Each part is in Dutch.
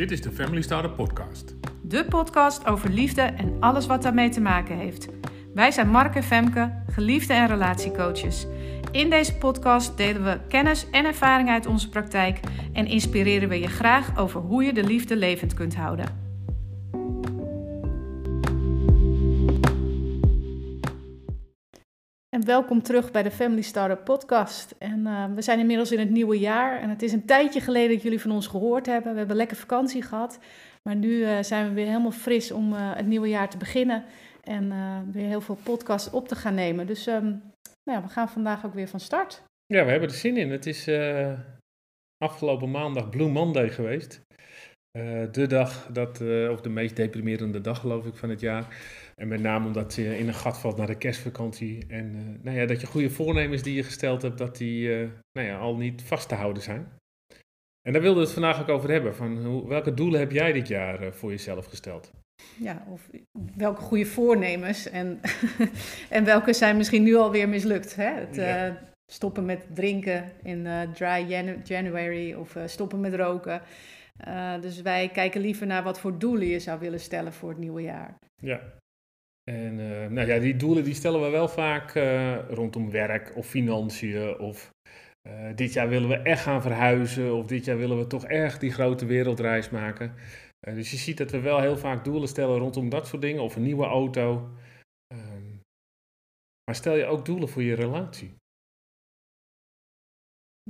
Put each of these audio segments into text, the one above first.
Dit is de Family Starter Podcast. De podcast over liefde en alles wat daarmee te maken heeft. Wij zijn Mark en Femke, geliefde en relatiecoaches. In deze podcast delen we kennis en ervaring uit onze praktijk en inspireren we je graag over hoe je de liefde levend kunt houden. Welkom terug bij de Family Starter podcast. En uh, we zijn inmiddels in het nieuwe jaar en het is een tijdje geleden dat jullie van ons gehoord hebben. We hebben lekker vakantie gehad, maar nu uh, zijn we weer helemaal fris om uh, het nieuwe jaar te beginnen en weer heel veel podcasts op te gaan nemen. Dus um, nou ja, we gaan vandaag ook weer van start. Ja, we hebben er zin in. Het is afgelopen maandag Blue Monday geweest. de dag dat, of de meest deprimerende dag geloof ik van het jaar. En met name omdat je in een gat valt naar de kerstvakantie. En uh, nou ja, dat je goede voornemens die je gesteld hebt, dat die uh, nou ja, al niet vast te houden zijn. En daar wilden we het vandaag ook over hebben. Van hoe, welke doelen heb jij dit jaar uh, voor jezelf gesteld? Ja, of welke goede voornemens en, en welke zijn misschien nu alweer mislukt. Hè? Het ja. stoppen met drinken in dry January of stoppen met roken. dus wij kijken liever naar wat voor doelen je zou willen stellen voor het nieuwe jaar. Ja, en uh, nou ja, die doelen die stellen we wel vaak uh, rondom werk of financiën. Of uh, dit jaar willen we echt gaan verhuizen. Of dit jaar willen we toch echt die grote wereldreis maken. dus je ziet dat we wel heel vaak doelen stellen rondom dat soort dingen. Of een nieuwe auto. Ehm, maar stel je ook doelen voor je relatie?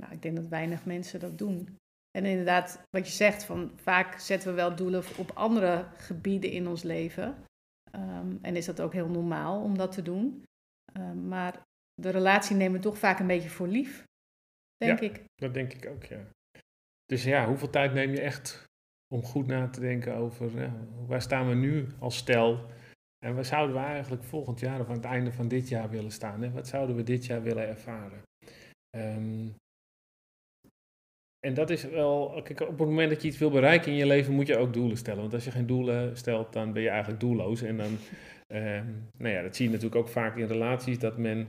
Nou, ik denk dat weinig mensen dat doen. En inderdaad, wat je zegt, van vaak zetten we wel doelen op andere gebieden in ons leven. Um, en is dat ook heel normaal om dat te doen. Um, maar de relatie nemen we toch vaak een beetje voor lief, denk ja, ik. Dat denk ik ook, ja. Dus ja, hoeveel tijd neem je echt om goed na te denken over ja, waar staan we nu als stel? En waar zouden we eigenlijk volgend jaar of aan het einde van dit jaar willen staan? Hè? Wat zouden we dit jaar willen ervaren? Um, en dat is wel, kijk, op het moment dat je iets wil bereiken in je leven, moet je ook doelen stellen. Want als je geen doelen stelt, dan ben je eigenlijk doelloos. En dan, eh, nou ja, dat zie je natuurlijk ook vaak in relaties, dat men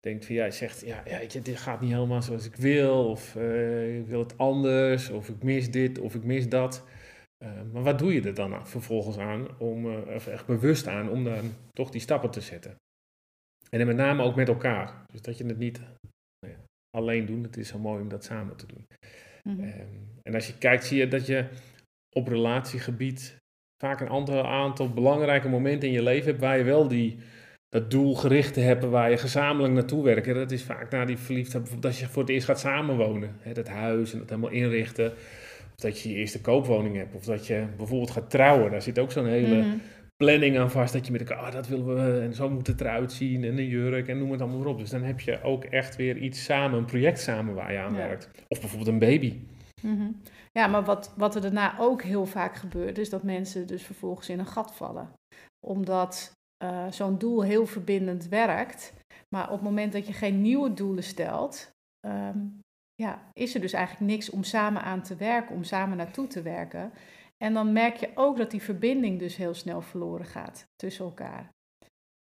denkt van, ja, je zegt, ja, ja dit gaat niet helemaal zoals ik wil, of uh, ik wil het anders, of ik mis dit, of ik mis dat. Uh, maar wat doe je er dan vervolgens aan, om, uh, of echt bewust aan, om dan toch die stappen te zetten? En dan met name ook met elkaar. Dus dat je het niet alleen doet, het is zo mooi om dat samen te doen. Mm -hmm. en als je kijkt, zie je dat je op relatiegebied vaak een aantal, aantal belangrijke momenten in je leven hebt waar je wel die, dat doel gericht te hebben, waar je gezamenlijk naartoe werkt. Dat is vaak na die verliefdheid, bijvoorbeeld als je voor het eerst gaat samenwonen, hè, dat huis en dat helemaal inrichten. Of dat je je eerste koopwoning hebt, of dat je bijvoorbeeld gaat trouwen. Daar zit ook zo'n hele mm -hmm. Planning aan vast, dat je met elkaar, ah, dat willen we, en zo moet het eruit zien, en een jurk, en noem het allemaal maar op. Dus dan heb je ook echt weer iets samen, een project samen waar je aan ja. werkt. Of bijvoorbeeld een baby. Mm -hmm. Ja, maar wat, wat er daarna ook heel vaak gebeurt, is dat mensen dus vervolgens in een gat vallen. Omdat uh, zo'n doel heel verbindend werkt. Maar op het moment dat je geen nieuwe doelen stelt, um, ja, is er dus eigenlijk niks om samen aan te werken, om samen naartoe te werken. En dan merk je ook dat die verbinding dus heel snel verloren gaat tussen elkaar.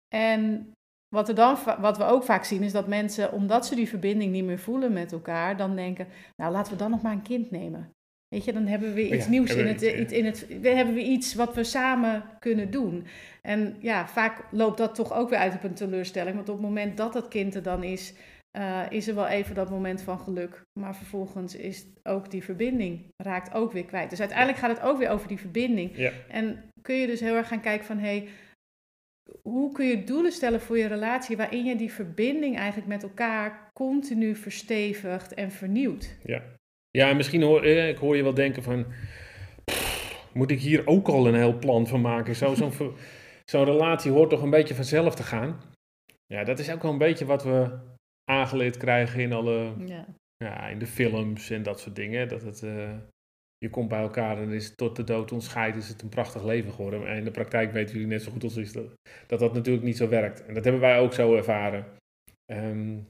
En wat, er dan, wat we ook vaak zien is dat mensen, omdat ze die verbinding niet meer voelen met elkaar, dan denken, nou laten we dan nog maar een kind nemen. Weet je, dan hebben we weer iets ja, nieuws in het, iets, in het, we hebben we iets wat we samen kunnen doen. En ja, vaak loopt dat toch ook weer uit op een teleurstelling. Want op het moment dat dat kind er dan is, uh, is er wel even dat moment van geluk. Maar vervolgens is ook die verbinding, raakt ook weer kwijt. Dus uiteindelijk gaat het ook weer over die verbinding. Ja. En kun je dus heel erg gaan kijken van, hé, hey, hoe kun je doelen stellen voor je relatie waarin je die verbinding eigenlijk met elkaar continu verstevigt en vernieuwt? Ja, ja en misschien hoor eh, ik hoor je wel denken van, pff, moet ik hier ook al een heel plan van maken? Zo'n zo zo'n relatie hoort toch een beetje vanzelf te gaan? Ja, dat is ook wel een beetje wat we aangeleerd krijgen in alle, ja. Ja, in de films en dat soort dingen. Dat het, uh, je komt bij elkaar en is tot de dood ontscheidt, is het een prachtig leven geworden. En in de praktijk weten jullie net zo goed als ik dat, dat dat natuurlijk niet zo werkt. En dat hebben wij ook zo ervaren. Um,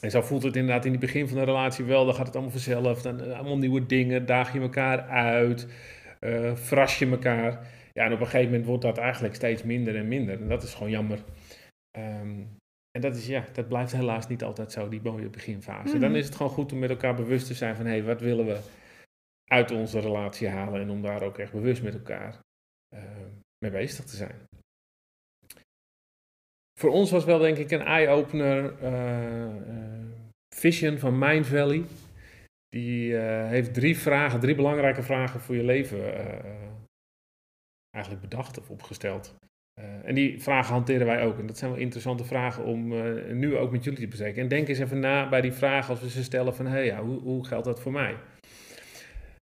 en zo voelt het inderdaad in het begin van de relatie wel. Dan gaat het allemaal vanzelf. Dan allemaal nieuwe dingen. Daag je elkaar uit. Uh, fras je elkaar. Ja, en op een gegeven moment wordt dat eigenlijk steeds minder en minder. En dat is gewoon jammer. Um, en dat, is, ja, dat blijft helaas niet altijd zo, die mooie beginfase. Mm -hmm. Dan is het gewoon goed om met elkaar bewust te zijn van... hé, hey, wat willen we uit onze relatie halen en om daar ook echt bewust met elkaar uh, mee bezig te zijn. Voor ons was wel denk ik een eye-opener uh, Vision van Mind Valley. Die heeft drie vragen, drie belangrijke vragen voor je leven eigenlijk bedacht of opgesteld. En die vragen hanteren wij ook. En dat zijn wel interessante vragen om nu ook met jullie te bespreken. En denk eens even na bij die vragen als we ze stellen van... hey, ja, hoe, hoe geldt dat voor mij?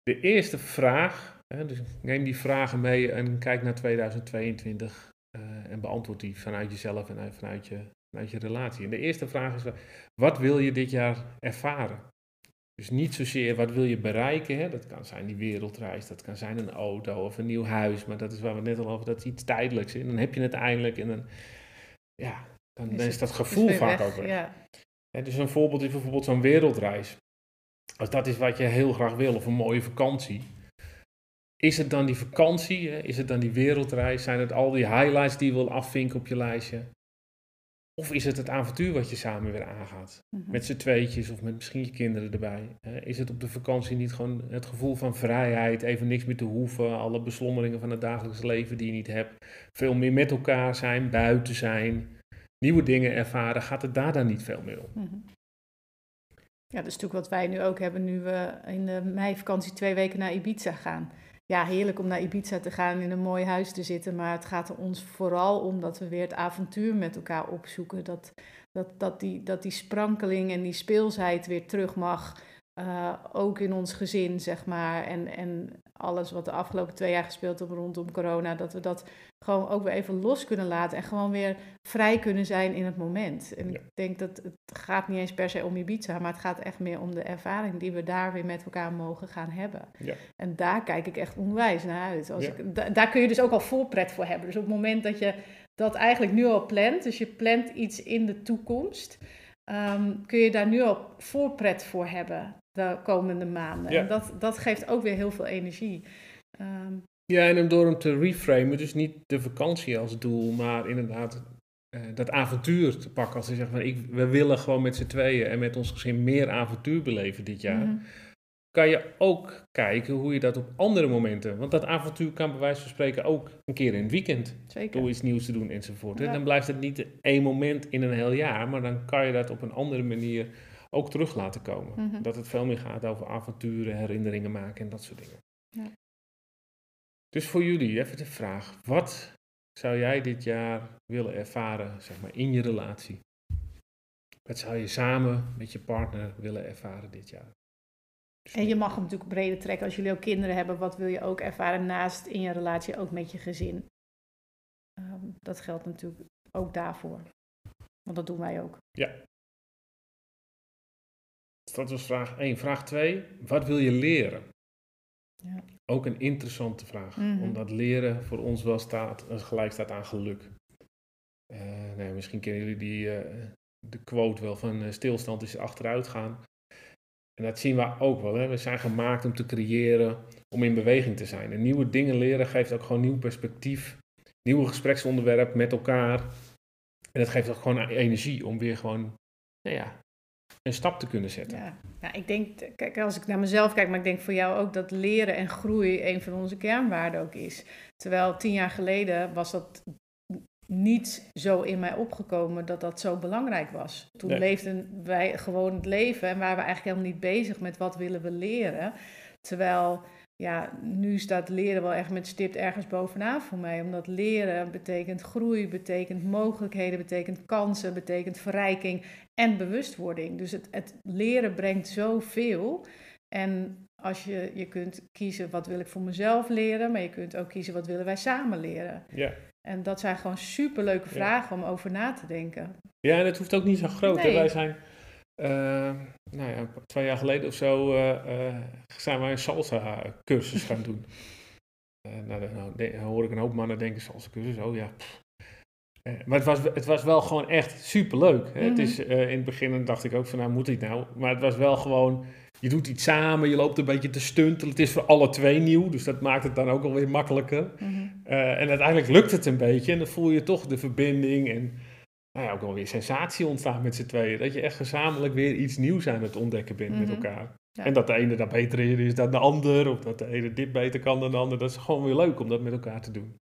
De eerste vraag, dus neem die vragen mee en kijk naar 2022 uh, eh, en beantwoord die vanuit jezelf en vanuit je, vanuit je relatie. En de eerste vraag is, wat wil je dit jaar ervaren? Dus niet zozeer wat wil je bereiken, hè? dat kan zijn die wereldreis, dat kan zijn een auto of een nieuw huis, maar dat is waar we het net al over, dat is iets tijdelijks. En dan heb je het eindelijk en dan, ja, dan is, is dat gevoel vaak ook weg. Ja. dus een voorbeeld is bijvoorbeeld zo'n wereldreis. Als dat is wat je heel graag wil, of een mooie vakantie. Is het dan die vakantie? Hè? Is het dan die wereldreis? Zijn het al die highlights die je wil afvinken op je lijstje? Of is het het avontuur wat je samen weer aangaat? Mhm. Met z'n tweetjes of met misschien je kinderen erbij. Is het op de vakantie niet gewoon het gevoel van vrijheid, even niks meer te hoeven, alle beslommeringen van het dagelijks leven die je niet hebt, veel meer met elkaar zijn, buiten zijn, nieuwe dingen ervaren, gaat het daar dan niet veel meer om? Mm ja, dat is natuurlijk wat wij nu ook hebben, nu we in de meivakantie twee weken naar Ibiza gaan. Ja, heerlijk om naar Ibiza te gaan, in een mooi huis te zitten, maar het gaat er ons vooral om dat we weer het avontuur met elkaar opzoeken. Dat, dat, dat, die, dat die sprankeling en die speelsheid weer terug mag. Uh, ook in ons gezin, zeg maar. En, en alles wat de afgelopen twee jaar gespeeld hebben rondom corona, dat we dat gewoon ook weer even los kunnen laten en gewoon weer vrij kunnen zijn in het moment. En ik denk dat het gaat niet eens per se om Ibiza, maar het gaat echt meer om de ervaring die we daar weer met elkaar mogen gaan hebben. Ja. En daar kijk ik echt onwijs naar uit. Als ik, daar kun je dus ook al voorpret voor hebben. Dus op het moment dat je dat eigenlijk nu al plant, dus je plant iets in de toekomst, ehm, kun je daar nu al voorpret voor hebben de komende maanden. En dat, dat geeft ook weer heel veel energie. Um, ja, en door hem te reframen, dus niet de vakantie als doel, maar inderdaad uh, dat avontuur te pakken. Als je zegt van ik, we willen gewoon met z'n tweeën en met ons gezin meer avontuur beleven dit jaar. Mhm. Kan je ook kijken hoe je dat op andere momenten. Want dat avontuur kan bij wijze van spreken ook een keer in het weekend. Zeker. Door iets nieuws te doen enzovoort. Ja. Dan blijft het niet één moment in een heel jaar, maar dan kan je dat op een andere manier ook terug laten komen. Mhm. Dat het veel meer gaat over avonturen, herinneringen maken en dat soort dingen. Ja. Dus voor jullie even de vraag: wat zou jij dit jaar willen ervaren, zeg maar, in je relatie? Wat zou je samen met je partner willen ervaren dit jaar? Dus en je mag hem natuurlijk breder trekken als jullie ook kinderen hebben. Wat wil je ook ervaren naast in je relatie, ook met je gezin? Ehm, dat geldt natuurlijk ook daarvoor. Want dat doen wij ook. Ja. dat was vraag 1. Vraag 2. Wat wil je leren? Ja. Ook een interessante vraag, mhm. omdat leren voor ons wel staat, gelijk staat aan geluk. Uh, nou misschien kennen jullie die, uh, de quote wel van uh, stilstand is achteruit gaan. En dat zien we ook wel. Hè? We zijn gemaakt om te creëren, om in beweging te zijn. En nieuwe dingen leren geeft ook gewoon nieuw perspectief, nieuwe gespreksonderwerp met elkaar. En dat geeft ook gewoon energie om weer gewoon nou ja, een stap te kunnen zetten. Ja. ik denk, kijk, als ik naar mezelf kijk, maar ik denk voor jou ook dat leren en groei een van onze kernwaarden ook is. Terwijl tien jaar geleden was dat niet zo in mij opgekomen dat dat zo belangrijk was. Toen leefden wij gewoon het leven en waren we eigenlijk helemaal niet bezig met wat willen we leren. Terwijl ja, nu staat leren wel echt met stipt ergens bovenaan voor mij. Omdat leren betekent groei, betekent mogelijkheden, betekent kansen, betekent verrijking en bewustwording. Dus het, het leren brengt zoveel. En als je, je kunt kiezen wat wil ik voor mezelf leren, maar je kunt ook kiezen wat willen wij samen leren. Ja. En dat zijn gewoon superleuke vragen om over na te denken. Ja, en het hoeft ook niet zo groot. Nee. Wij zijn uh, nou ja, twee jaar geleden of zo uh, uh, zijn wij een salsa cursus gaan doen. nou, dan, nou, hoor ik een hoop mannen denken salsa cursus, oh ja. maar het was, het was wel gewoon echt superleuk. Hè? Mm Het is, in het begin dacht ik ook van nou moet ik nou. Maar het was wel gewoon, je doet iets samen, je loopt een beetje te stuntelen. Het is voor alle twee nieuw, dus dat maakt het dan ook alweer makkelijker. Mm en uiteindelijk lukt het een beetje en dan voel je toch de verbinding en nou ja, ook wel weer sensatie ontstaan met z'n tweeën. Dat je echt gezamenlijk weer iets nieuws aan het ontdekken bent met mhm. elkaar. Ja. En dat de ene daar beter in is dan de ander, of dat de ene dit beter kan dan de ander. Dat is gewoon weer leuk om dat met elkaar te doen.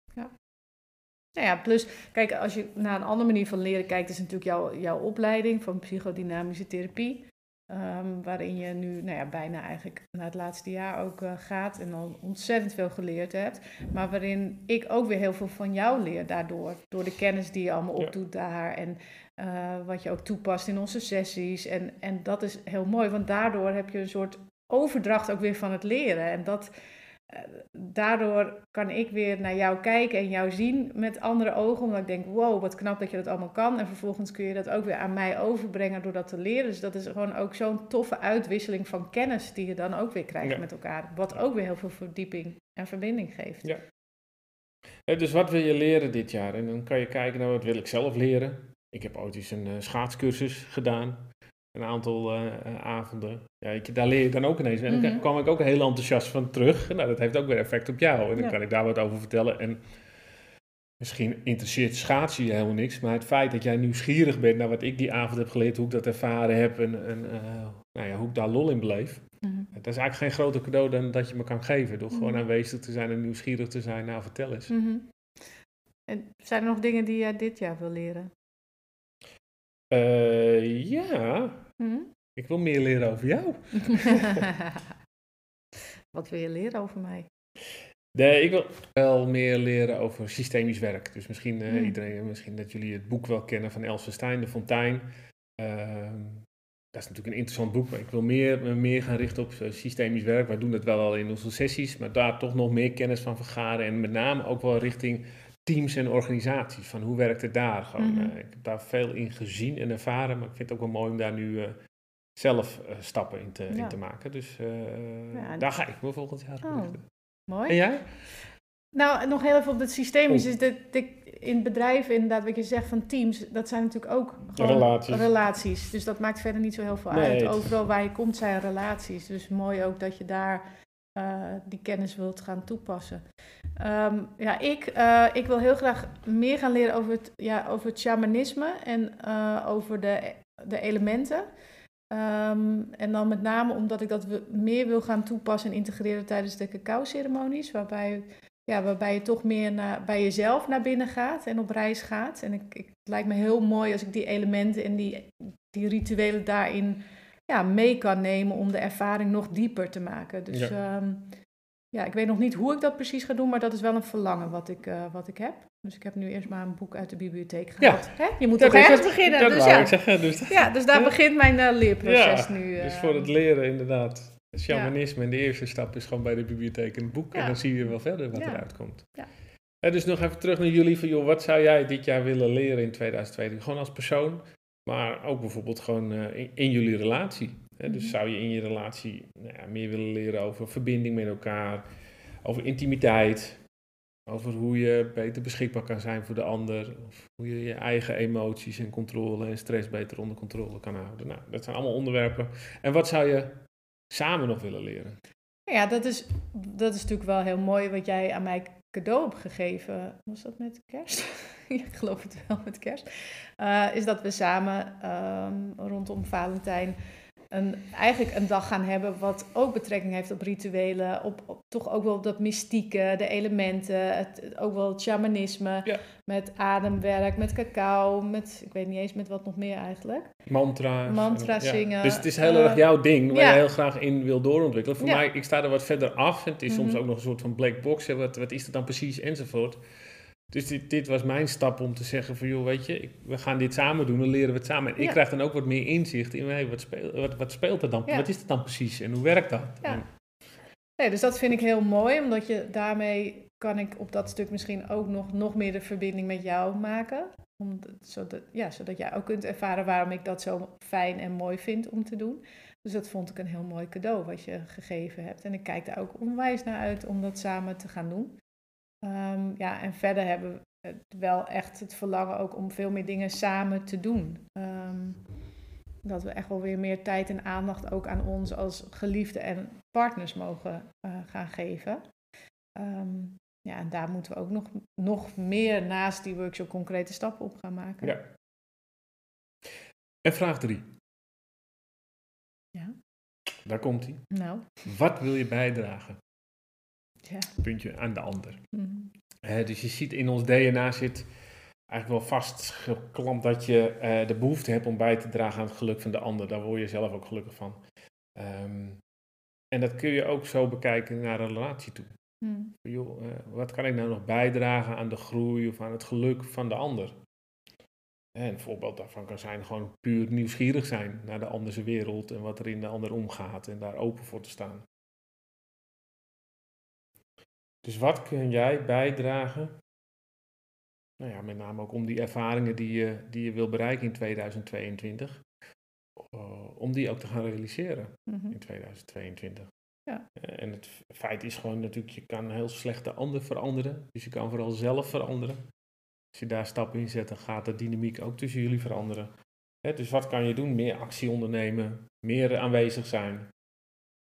Nou ja, plus, kijk, als je naar een andere manier van leren kijkt, is natuurlijk jouw, jouw opleiding van psychodynamische therapie. Ehm, waarin je nu nou ja, bijna eigenlijk naar het laatste jaar ook eh, gaat en al ontzettend veel geleerd hebt. Maar waarin ik ook weer heel veel van jou leer daardoor. Door de kennis die je allemaal Ja. opdoet daar en eh, wat je ook toepast in onze sessies. En, en dat is heel mooi, want daardoor heb je een soort overdracht ook weer van het leren. En dat, daardoor kan ik weer naar jou kijken en jou zien met andere ogen. Omdat ik denk, wow, wat knap dat je dat allemaal kan. En vervolgens kun je dat ook weer aan mij overbrengen door dat te leren. Dus dat is gewoon ook zo'n toffe uitwisseling van kennis die je dan ook weer krijgt Ja. met elkaar. Wat ook weer heel veel verdieping en verbinding geeft. Ja. Dus wat wil je leren dit jaar? En dan kan je kijken naar wat wil ik zelf leren. Ik heb ooit eens een eh, schaatscursus gedaan. Een aantal eh, eh, avonden. Ja, je, daar leer je dan ook ineens. En daar Mhm. kwam ik ook heel enthousiast van terug. Nou, dat heeft ook weer effect op jou. En dan Ja. kan ik daar wat over vertellen. En misschien interesseert schaatsen je helemaal niks. Maar het feit dat jij nieuwsgierig bent naar wat ik die avond heb geleerd. Hoe ik dat ervaren heb. En, en eh, nou ja, hoe ik daar lol in beleef. Mhm. Dat is eigenlijk geen groter cadeau dan dat je me kan geven. Door gewoon Mhm. aanwezig te zijn en nieuwsgierig te zijn. Nou, vertel eens. En zijn er nog dingen die jij dit jaar wil leren? Eh, ja, Mhm. ik wil meer leren over jou. Wat wil je leren over mij? Nee, ik wil wel meer leren over systemisch werk. Dus misschien, eh, Hmm. iedereen, misschien dat jullie het boek wel kennen van Els Verstein, De Fontein. Ehm, dat is natuurlijk een interessant boek, maar ik wil meer, me meer gaan richten op eh, systemisch werk. Wij doen dat wel al in onze sessies, maar daar toch nog meer kennis van vergaren. En met name ook wel richting teams en organisaties. Van hoe werkt het daar? Gewoon, Mhm. eh, ik heb daar veel in gezien en ervaren, maar ik vind het ook wel mooi om daar nu eh, zelf eh, stappen in te, in te maken. Dus Ja, daar ga ik me volgend jaar op Oh. Mooi. En jij? Nou, nog heel even op het systemisch. Oh. Is dat, dat in bedrijven, inderdaad, wat je zegt van teams, dat zijn natuurlijk ook Relaties. relaties. Dus dat maakt verder niet zo heel veel Nee, uit. Overal waar je komt zijn relaties. Dus mooi ook dat je daar eh, die kennis wilt gaan toepassen. Ehm, ja, ik, eh, ik wil heel graag meer gaan leren over het, ja, over het shamanisme en eh, over de, de elementen. Ehm, en dan met name omdat ik dat meer wil gaan toepassen en integreren tijdens de cacao-ceremonies. Waarbij, ja, waarbij je toch meer naar, bij jezelf naar binnen gaat en op reis gaat. En ik, ik, het lijkt me heel mooi als ik die elementen en die, die rituelen daarin ja, mee kan nemen om de ervaring nog dieper te maken. Dus Ja. ja. ja, ik weet nog niet hoe ik dat precies ga doen, maar dat is wel een verlangen wat ik, eh, wat ik heb. Dus ik heb nu eerst maar een boek uit de bibliotheek gehaald. Hè? Je moet toch ergens beginnen. Dat dus ja. ik zeggen. Dus, Ja, dus daar Ja. begint mijn eh, leerproces Ja, nu. dus eh. voor het leren inderdaad. Het shamanisme en de eerste stap is gewoon bij de bibliotheek een boek. En Ja. dan zie je wel verder wat Ja. eruit komt. Ja. Eh, dus nog even terug naar jullie. Van, joh, wat zou jij dit jaar willen leren in 2022? Gewoon als persoon. Maar ook bijvoorbeeld gewoon eh, in, in jullie relatie. Hè? Dus Mhm. zou je in je relatie nou ja, meer willen leren over verbinding met elkaar. Over intimiteit. Over hoe je beter beschikbaar kan zijn voor de ander. Of hoe je je eigen emoties en controle en stress beter onder controle kan houden. Nou, dat zijn allemaal onderwerpen. En wat zou je samen nog willen leren? Ja, dat is, dat is natuurlijk wel heel mooi wat jij aan mij cadeau hebt gegeven. Was dat met kerst? Ik geloof het wel met kerst. Eh, is dat we samen ehm, rondom Valentijn een, eigenlijk een dag gaan hebben wat ook betrekking heeft op rituelen, op, op toch ook wel op dat mystieke, de elementen, het, ook wel het shamanisme, Ja. met ademwerk, met cacao, met, ik weet niet eens met wat nog meer eigenlijk. Mantra en- ja. zingen, Dus het is heel erg jouw ding, waar ja. je heel graag in wil doorontwikkelen. Voor mij, ik sta er wat verder af. En het is soms Mhm. ook nog een soort van black box. Hè. Wat, wat is het dan precies? Enzovoort. Dus dit, dit was mijn stap om te zeggen van, joh, weet je, ik- we gaan dit samen doen, dan leren we het samen. En ik krijg dan ook wat meer inzicht in, hey, wat, speelt, wat, wat speelt er dan? Ja. Wat is het dan precies en hoe werkt dat? Ja. En- Nee, dus dat vind ik heel mooi, omdat je daarmee kan ik op dat stuk misschien ook nog, nog meer de verbinding met jou maken. Om, zodat, ja, zodat jij ook kunt ervaren waarom ik dat zo fijn en mooi vind om te doen. Dus dat vond ik een heel mooi cadeau wat je gegeven hebt. En ik kijk daar ook onwijs naar uit om dat samen te gaan doen. Ehm, ja, en verder hebben we het wel echt het verlangen ook om veel meer dingen samen te doen. Ehm, dat we echt wel weer meer tijd en aandacht ook aan ons als geliefden en partners mogen eh, gaan geven. Ehm, ja, en daar moeten we ook nog, nog meer naast die workshop concrete stappen op gaan maken. Ja. En vraag drie. Ja. Daar komt hij. Nou, Wat wil je bijdragen? Ja. Puntje aan de ander. Mhm. Dus je ziet in ons DNA zit eigenlijk wel vastgeklampt dat je eh, de behoefte hebt om bij te dragen aan het geluk van de ander. Daar word je zelf ook gelukkig van. Ehm, en dat kun je ook zo bekijken naar een relatie toe. Joh, eh, wat kan ik nou nog bijdragen aan de groei of aan het geluk van de ander? En een voorbeeld daarvan kan zijn gewoon puur nieuwsgierig zijn naar de andere wereld en wat er in de ander omgaat en daar open voor te staan. Dus wat kun jij bijdragen? Nou ja, met name ook om die ervaringen die je, die je wil bereiken in 2022, eh, om die ook te gaan realiseren Mhm. in 2022. Ja. Eh, En het feit is gewoon natuurlijk, je kan heel slecht de ander veranderen. Dus je kan vooral zelf veranderen. Als je daar stappen in zet, dan gaat de dynamiek ook tussen jullie veranderen. Hè, dus wat kan je doen? Meer actie ondernemen, meer aanwezig zijn,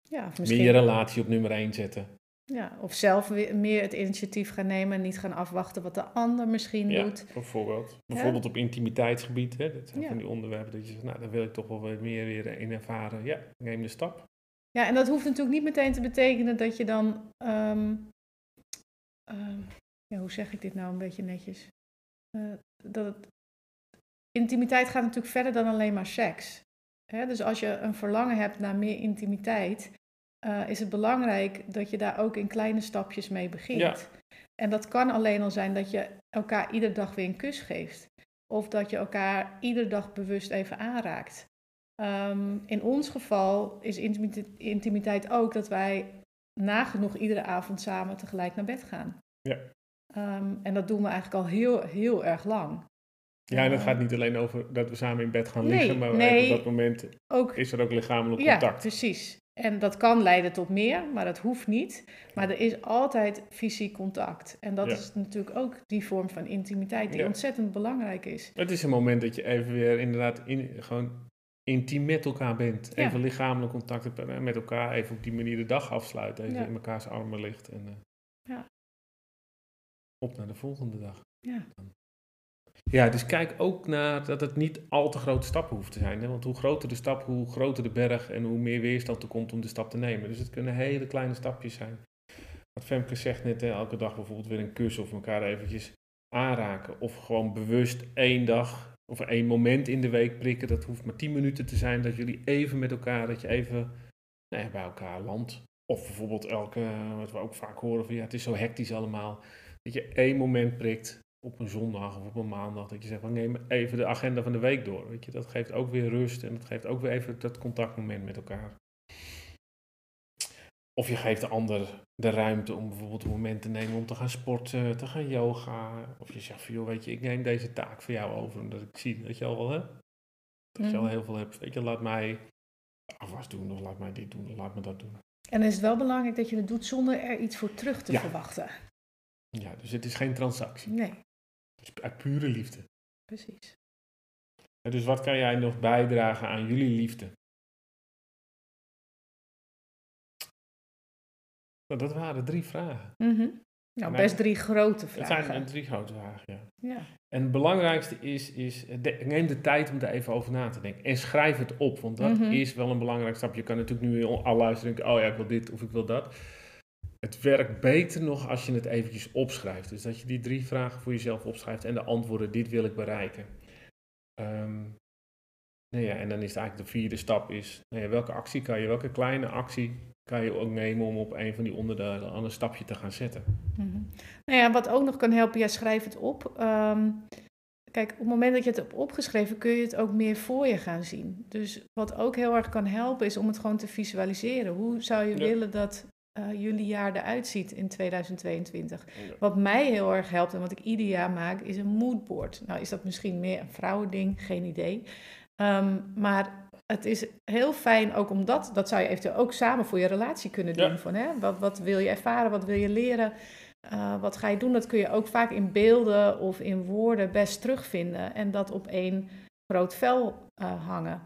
Ja, of meer misschien je relatie op nummer 1 zetten. Ja, of zelf weer meer het initiatief gaan nemen en niet gaan afwachten wat de ander misschien Ja, doet. bijvoorbeeld. Bijvoorbeeld op intimiteitsgebied. Hè, dat zijn Ja. van die onderwerpen dat je zegt, nou, daar wil ik toch wel wat meer weer in ervaren. Ja, neem de stap. Ja, en dat hoeft natuurlijk niet meteen te betekenen dat je dan. ehm, ehm, ja, hoe zeg ik dit nou een beetje netjes? Eh, dat het, intimiteit gaat natuurlijk verder dan alleen maar seks. Hè, dus als je een verlangen hebt naar meer intimiteit, eh, is het belangrijk dat je daar ook in kleine stapjes mee begint. Ja. En dat kan alleen al zijn dat je elkaar iedere dag weer een kus geeft. Of dat je elkaar iedere dag bewust even aanraakt. Ehm, in ons geval is intimite- intimiteit ook dat wij nagenoeg iedere avond samen tegelijk naar bed gaan. Ja. Ehm, en dat doen we eigenlijk al heel, heel erg lang. Ja, en dat Eh, gaat niet alleen over dat we samen in bed gaan Nee, liggen, maar nee. op dat moment Ook, is er ook lichamelijk ja, contact. precies. En dat kan leiden tot meer, maar dat hoeft niet. Maar er is altijd fysiek contact. En dat Ja. is natuurlijk ook die vorm van intimiteit die Ja. ontzettend belangrijk is. Het is een moment dat je even weer inderdaad in, gewoon intiem met elkaar bent. Ja. Even lichamelijk contact hebt en met elkaar even op die manier de dag afsluit. Even in mekaars armen ligt en eh, Ja. op naar de volgende dag. Ja. Ja, dus kijk ook naar dat het niet al te grote stappen hoeft te zijn. Hè? Want hoe groter de stap, hoe groter de berg en hoe meer weerstand er komt om de stap te nemen. Dus het kunnen hele kleine stapjes zijn. Wat Femke zegt net, hè, elke dag bijvoorbeeld weer een kus of elkaar eventjes aanraken. Of gewoon bewust één dag of één moment in de week prikken. Dat hoeft maar tien minuten te zijn. Dat jullie even met elkaar, dat je even nou bij elkaar landt. Of bijvoorbeeld elke, wat we ook vaak horen van ja, het is zo hectisch allemaal. Dat je één moment prikt op een zondag of op een maandag. Dat je zegt, van neem even de agenda van de week door. Weet je, dat geeft ook weer rust en dat geeft ook weer even dat contactmoment met elkaar. Of je geeft de ander de ruimte om bijvoorbeeld een moment te nemen om te gaan sporten, te gaan yoga. Of je zegt van, joh, weet je, ik neem deze taak voor jou over. Omdat ik zie dat je al wel, hè, dat je al Mhm. heel veel hebt. Weet je, laat mij afwas doen, of laat mij dit doen, of laat me dat doen. En dan is het wel belangrijk dat je het doet zonder er iets voor terug te Ja. verwachten. Ja, dus het is geen transactie. Nee, uit pure liefde. precies. En Dus wat kan jij nog bijdragen aan jullie liefde? Nou, dat waren drie vragen. Mhm. Nou, best drie grote Het vragen. zijn eh, drie grote vragen, ja. Ja. En het belangrijkste is, is de- neem de tijd om daar even over na te denken. En schrijf het op, want dat Mhm. is wel een belangrijk stap. Je kan natuurlijk nu al luisteren en denken, oh ja, ik wil dit of ik wil dat. Het werkt beter nog als je het eventjes opschrijft. Dus dat je die drie vragen voor jezelf opschrijft en de antwoorden, dit wil ik bereiken. Ehm, nou ja, en dan is het eigenlijk de vierde stap is, nou ja, welke actie kan je, welke kleine actie kan je ook nemen om op een van die onderdelen aan een stapje te gaan zetten. Mhm. Nou ja, wat ook nog kan helpen, ja, schrijf het op. Ehm, kijk, op het moment dat je het hebt opgeschreven, kun je het ook meer voor je gaan zien. Dus wat ook heel erg kan helpen, is om het gewoon te visualiseren. Hoe zou je Ja. willen dat eh, jullie jaar eruit ziet in 2022? Wat mij heel erg helpt en wat ik ieder jaar maak, is een moodboard. Nou is dat misschien meer een vrouwending, geen idee. Ehm, maar het is heel fijn ook omdat, dat zou je eventueel ook samen voor je relatie kunnen doen. Ja. Van, hè, wat, wat wil je ervaren, wat wil je leren, Eh, wat ga je doen? Dat kun je ook vaak in beelden of in woorden best terugvinden. En dat op één groot vel eh, hangen.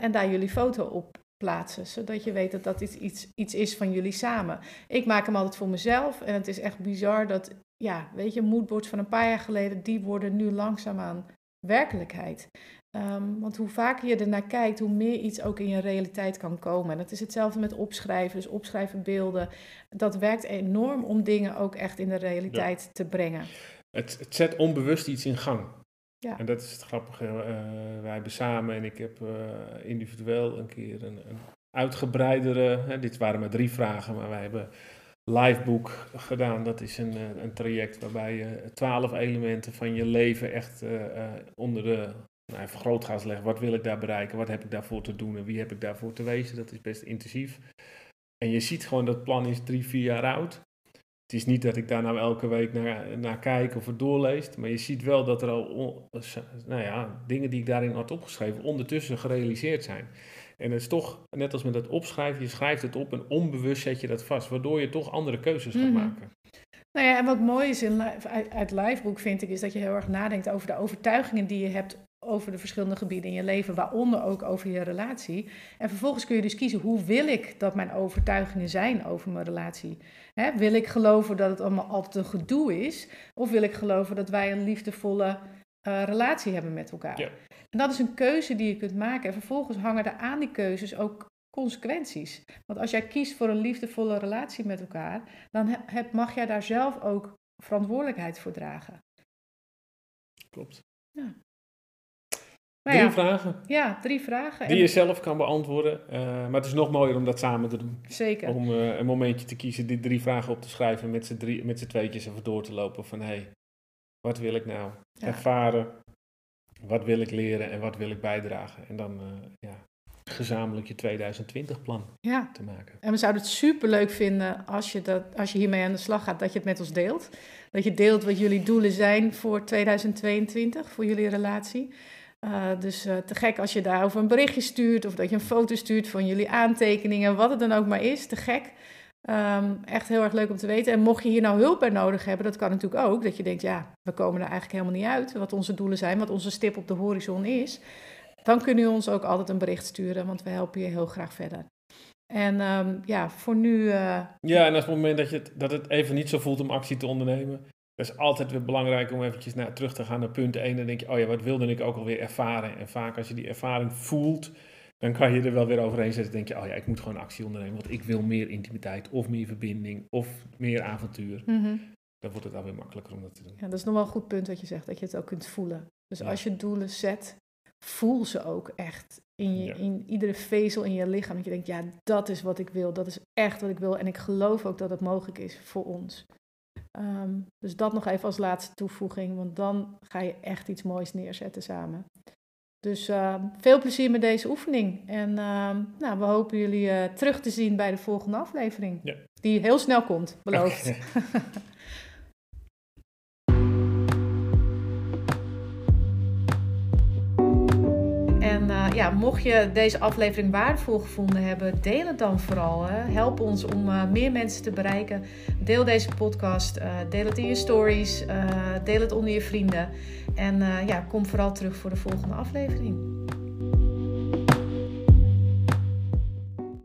En daar jullie foto op plaatsen, zodat je weet dat dat iets, iets, iets is van jullie samen. Ik maak hem altijd voor mezelf en het is echt bizar dat, ja, weet je, moodboards van een paar jaar geleden, die worden nu langzaamaan werkelijkheid. Ehm, want hoe vaker je ernaar kijkt, hoe meer iets ook in je realiteit kan komen. En dat is hetzelfde met opschrijven, dus opschrijven beelden. Dat werkt enorm om dingen ook echt in de realiteit te brengen. Het, het, zet onbewust iets in gang. Ja. En dat is het grappige. Uh, wij hebben samen en ik heb uh, individueel een keer een, een uitgebreidere. Hè, dit waren maar drie vragen, maar wij hebben Livebook gedaan. Dat is een, eh, een traject waarbij je twaalf elementen van je leven echt onder de nou, vergrootglas leggen. Wat wil ik daar bereiken? Wat heb ik daarvoor te doen? En wie heb ik daarvoor te wezen? Dat is best intensief. En je ziet gewoon dat plan is drie, vier jaar oud. Het is niet dat ik daar nou elke week naar, naar kijk of het doorleest. Maar je ziet wel dat er al nou ja, dingen die ik daarin had opgeschreven ondertussen gerealiseerd zijn. En het is toch, net als met dat opschrijven, je schrijft het op en onbewust zet je dat vast. Waardoor je toch andere keuzes gaat Mhm. maken. Nou ja, en wat mooi is in, uit, uit Livebook vind ik, is dat je heel erg nadenkt over de overtuigingen die je hebt over de verschillende gebieden in je leven, waaronder ook over je relatie. En vervolgens kun je dus kiezen, hoe wil ik dat mijn overtuigingen zijn over mijn relatie? Hè, wil ik geloven dat het allemaal altijd een gedoe is? Of wil ik geloven dat wij een liefdevolle eh, relatie hebben met elkaar? Ja. En dat is een keuze die je kunt maken. En vervolgens hangen er aan die keuzes ook consequenties. Want als jij kiest voor een liefdevolle relatie met elkaar, dan he- heb, mag jij daar zelf ook verantwoordelijkheid voor dragen. Klopt. Nou Drie ja, vragen ja, drie vragen. die En- je zelf kan beantwoorden. eh, maar het is nog mooier om dat samen te doen. Zeker. Om eh, een momentje te kiezen, die drie vragen op te schrijven, met z'n drie- met z'n tweetjes even door te lopen van hé, hey, wat wil ik nou Ja. ervaren? Wat wil ik leren en wat wil ik bijdragen? En dan eh, ja, gezamenlijk je 2020 plan Ja. te maken. En we zouden het super leuk vinden als je, dat, als je hiermee aan de slag gaat, dat je het met ons deelt. Dat je deelt wat jullie doelen zijn voor 2022, voor jullie relatie. Eh, dus eh, te gek als je daarover een berichtje stuurt of dat je een foto stuurt van jullie aantekeningen, wat het dan ook maar is. Te gek. Ehm, echt heel erg leuk om te weten. En mocht je hier nou hulp bij nodig hebben, dat kan natuurlijk ook. Dat je denkt, ja, we komen er eigenlijk helemaal niet uit wat onze doelen zijn, wat onze stip op de horizon is. Dan kun je ons ook altijd een bericht sturen, want we helpen je heel graag verder. En ehm, ja, voor nu. eh, Ja, en als het moment dat, je dat het even niet zo voelt om actie te ondernemen, dat is altijd weer belangrijk om eventjes naar, terug te gaan naar punt 1. Dan denk je, oh ja, wat wilde ik ook alweer ervaren? En vaak als je die ervaring voelt, dan kan je er wel weer overheen zetten. Dan denk je, oh ja, ik moet gewoon actie ondernemen, want ik wil meer intimiteit, of meer verbinding, of meer avontuur. mhm. Dan wordt het alweer makkelijker om dat te doen. Ja, dat is nog wel een goed punt wat je zegt, dat je het ook kunt voelen. Dus Ja. als je doelen zet, voel ze ook echt in, je, Ja. in iedere vezel in je lichaam. Dat je denkt, ja, dat is wat ik wil, dat is echt wat ik wil. En ik geloof ook dat het mogelijk is voor ons. Ehm, dus dat nog even als laatste toevoeging, want dan ga je echt iets moois neerzetten samen. Dus ehm, veel plezier met deze oefening. En ehm, nou, we hopen jullie eh, terug te zien bij de volgende aflevering. Ja. Die heel snel komt, beloofd. ja, mocht je deze aflevering waardevol gevonden hebben, deel het dan vooral. Hè. Help ons om eh, meer mensen te bereiken. Deel deze podcast, eh, deel het in je stories, eh, deel het onder je vrienden. En eh, ja, kom vooral terug voor de volgende aflevering.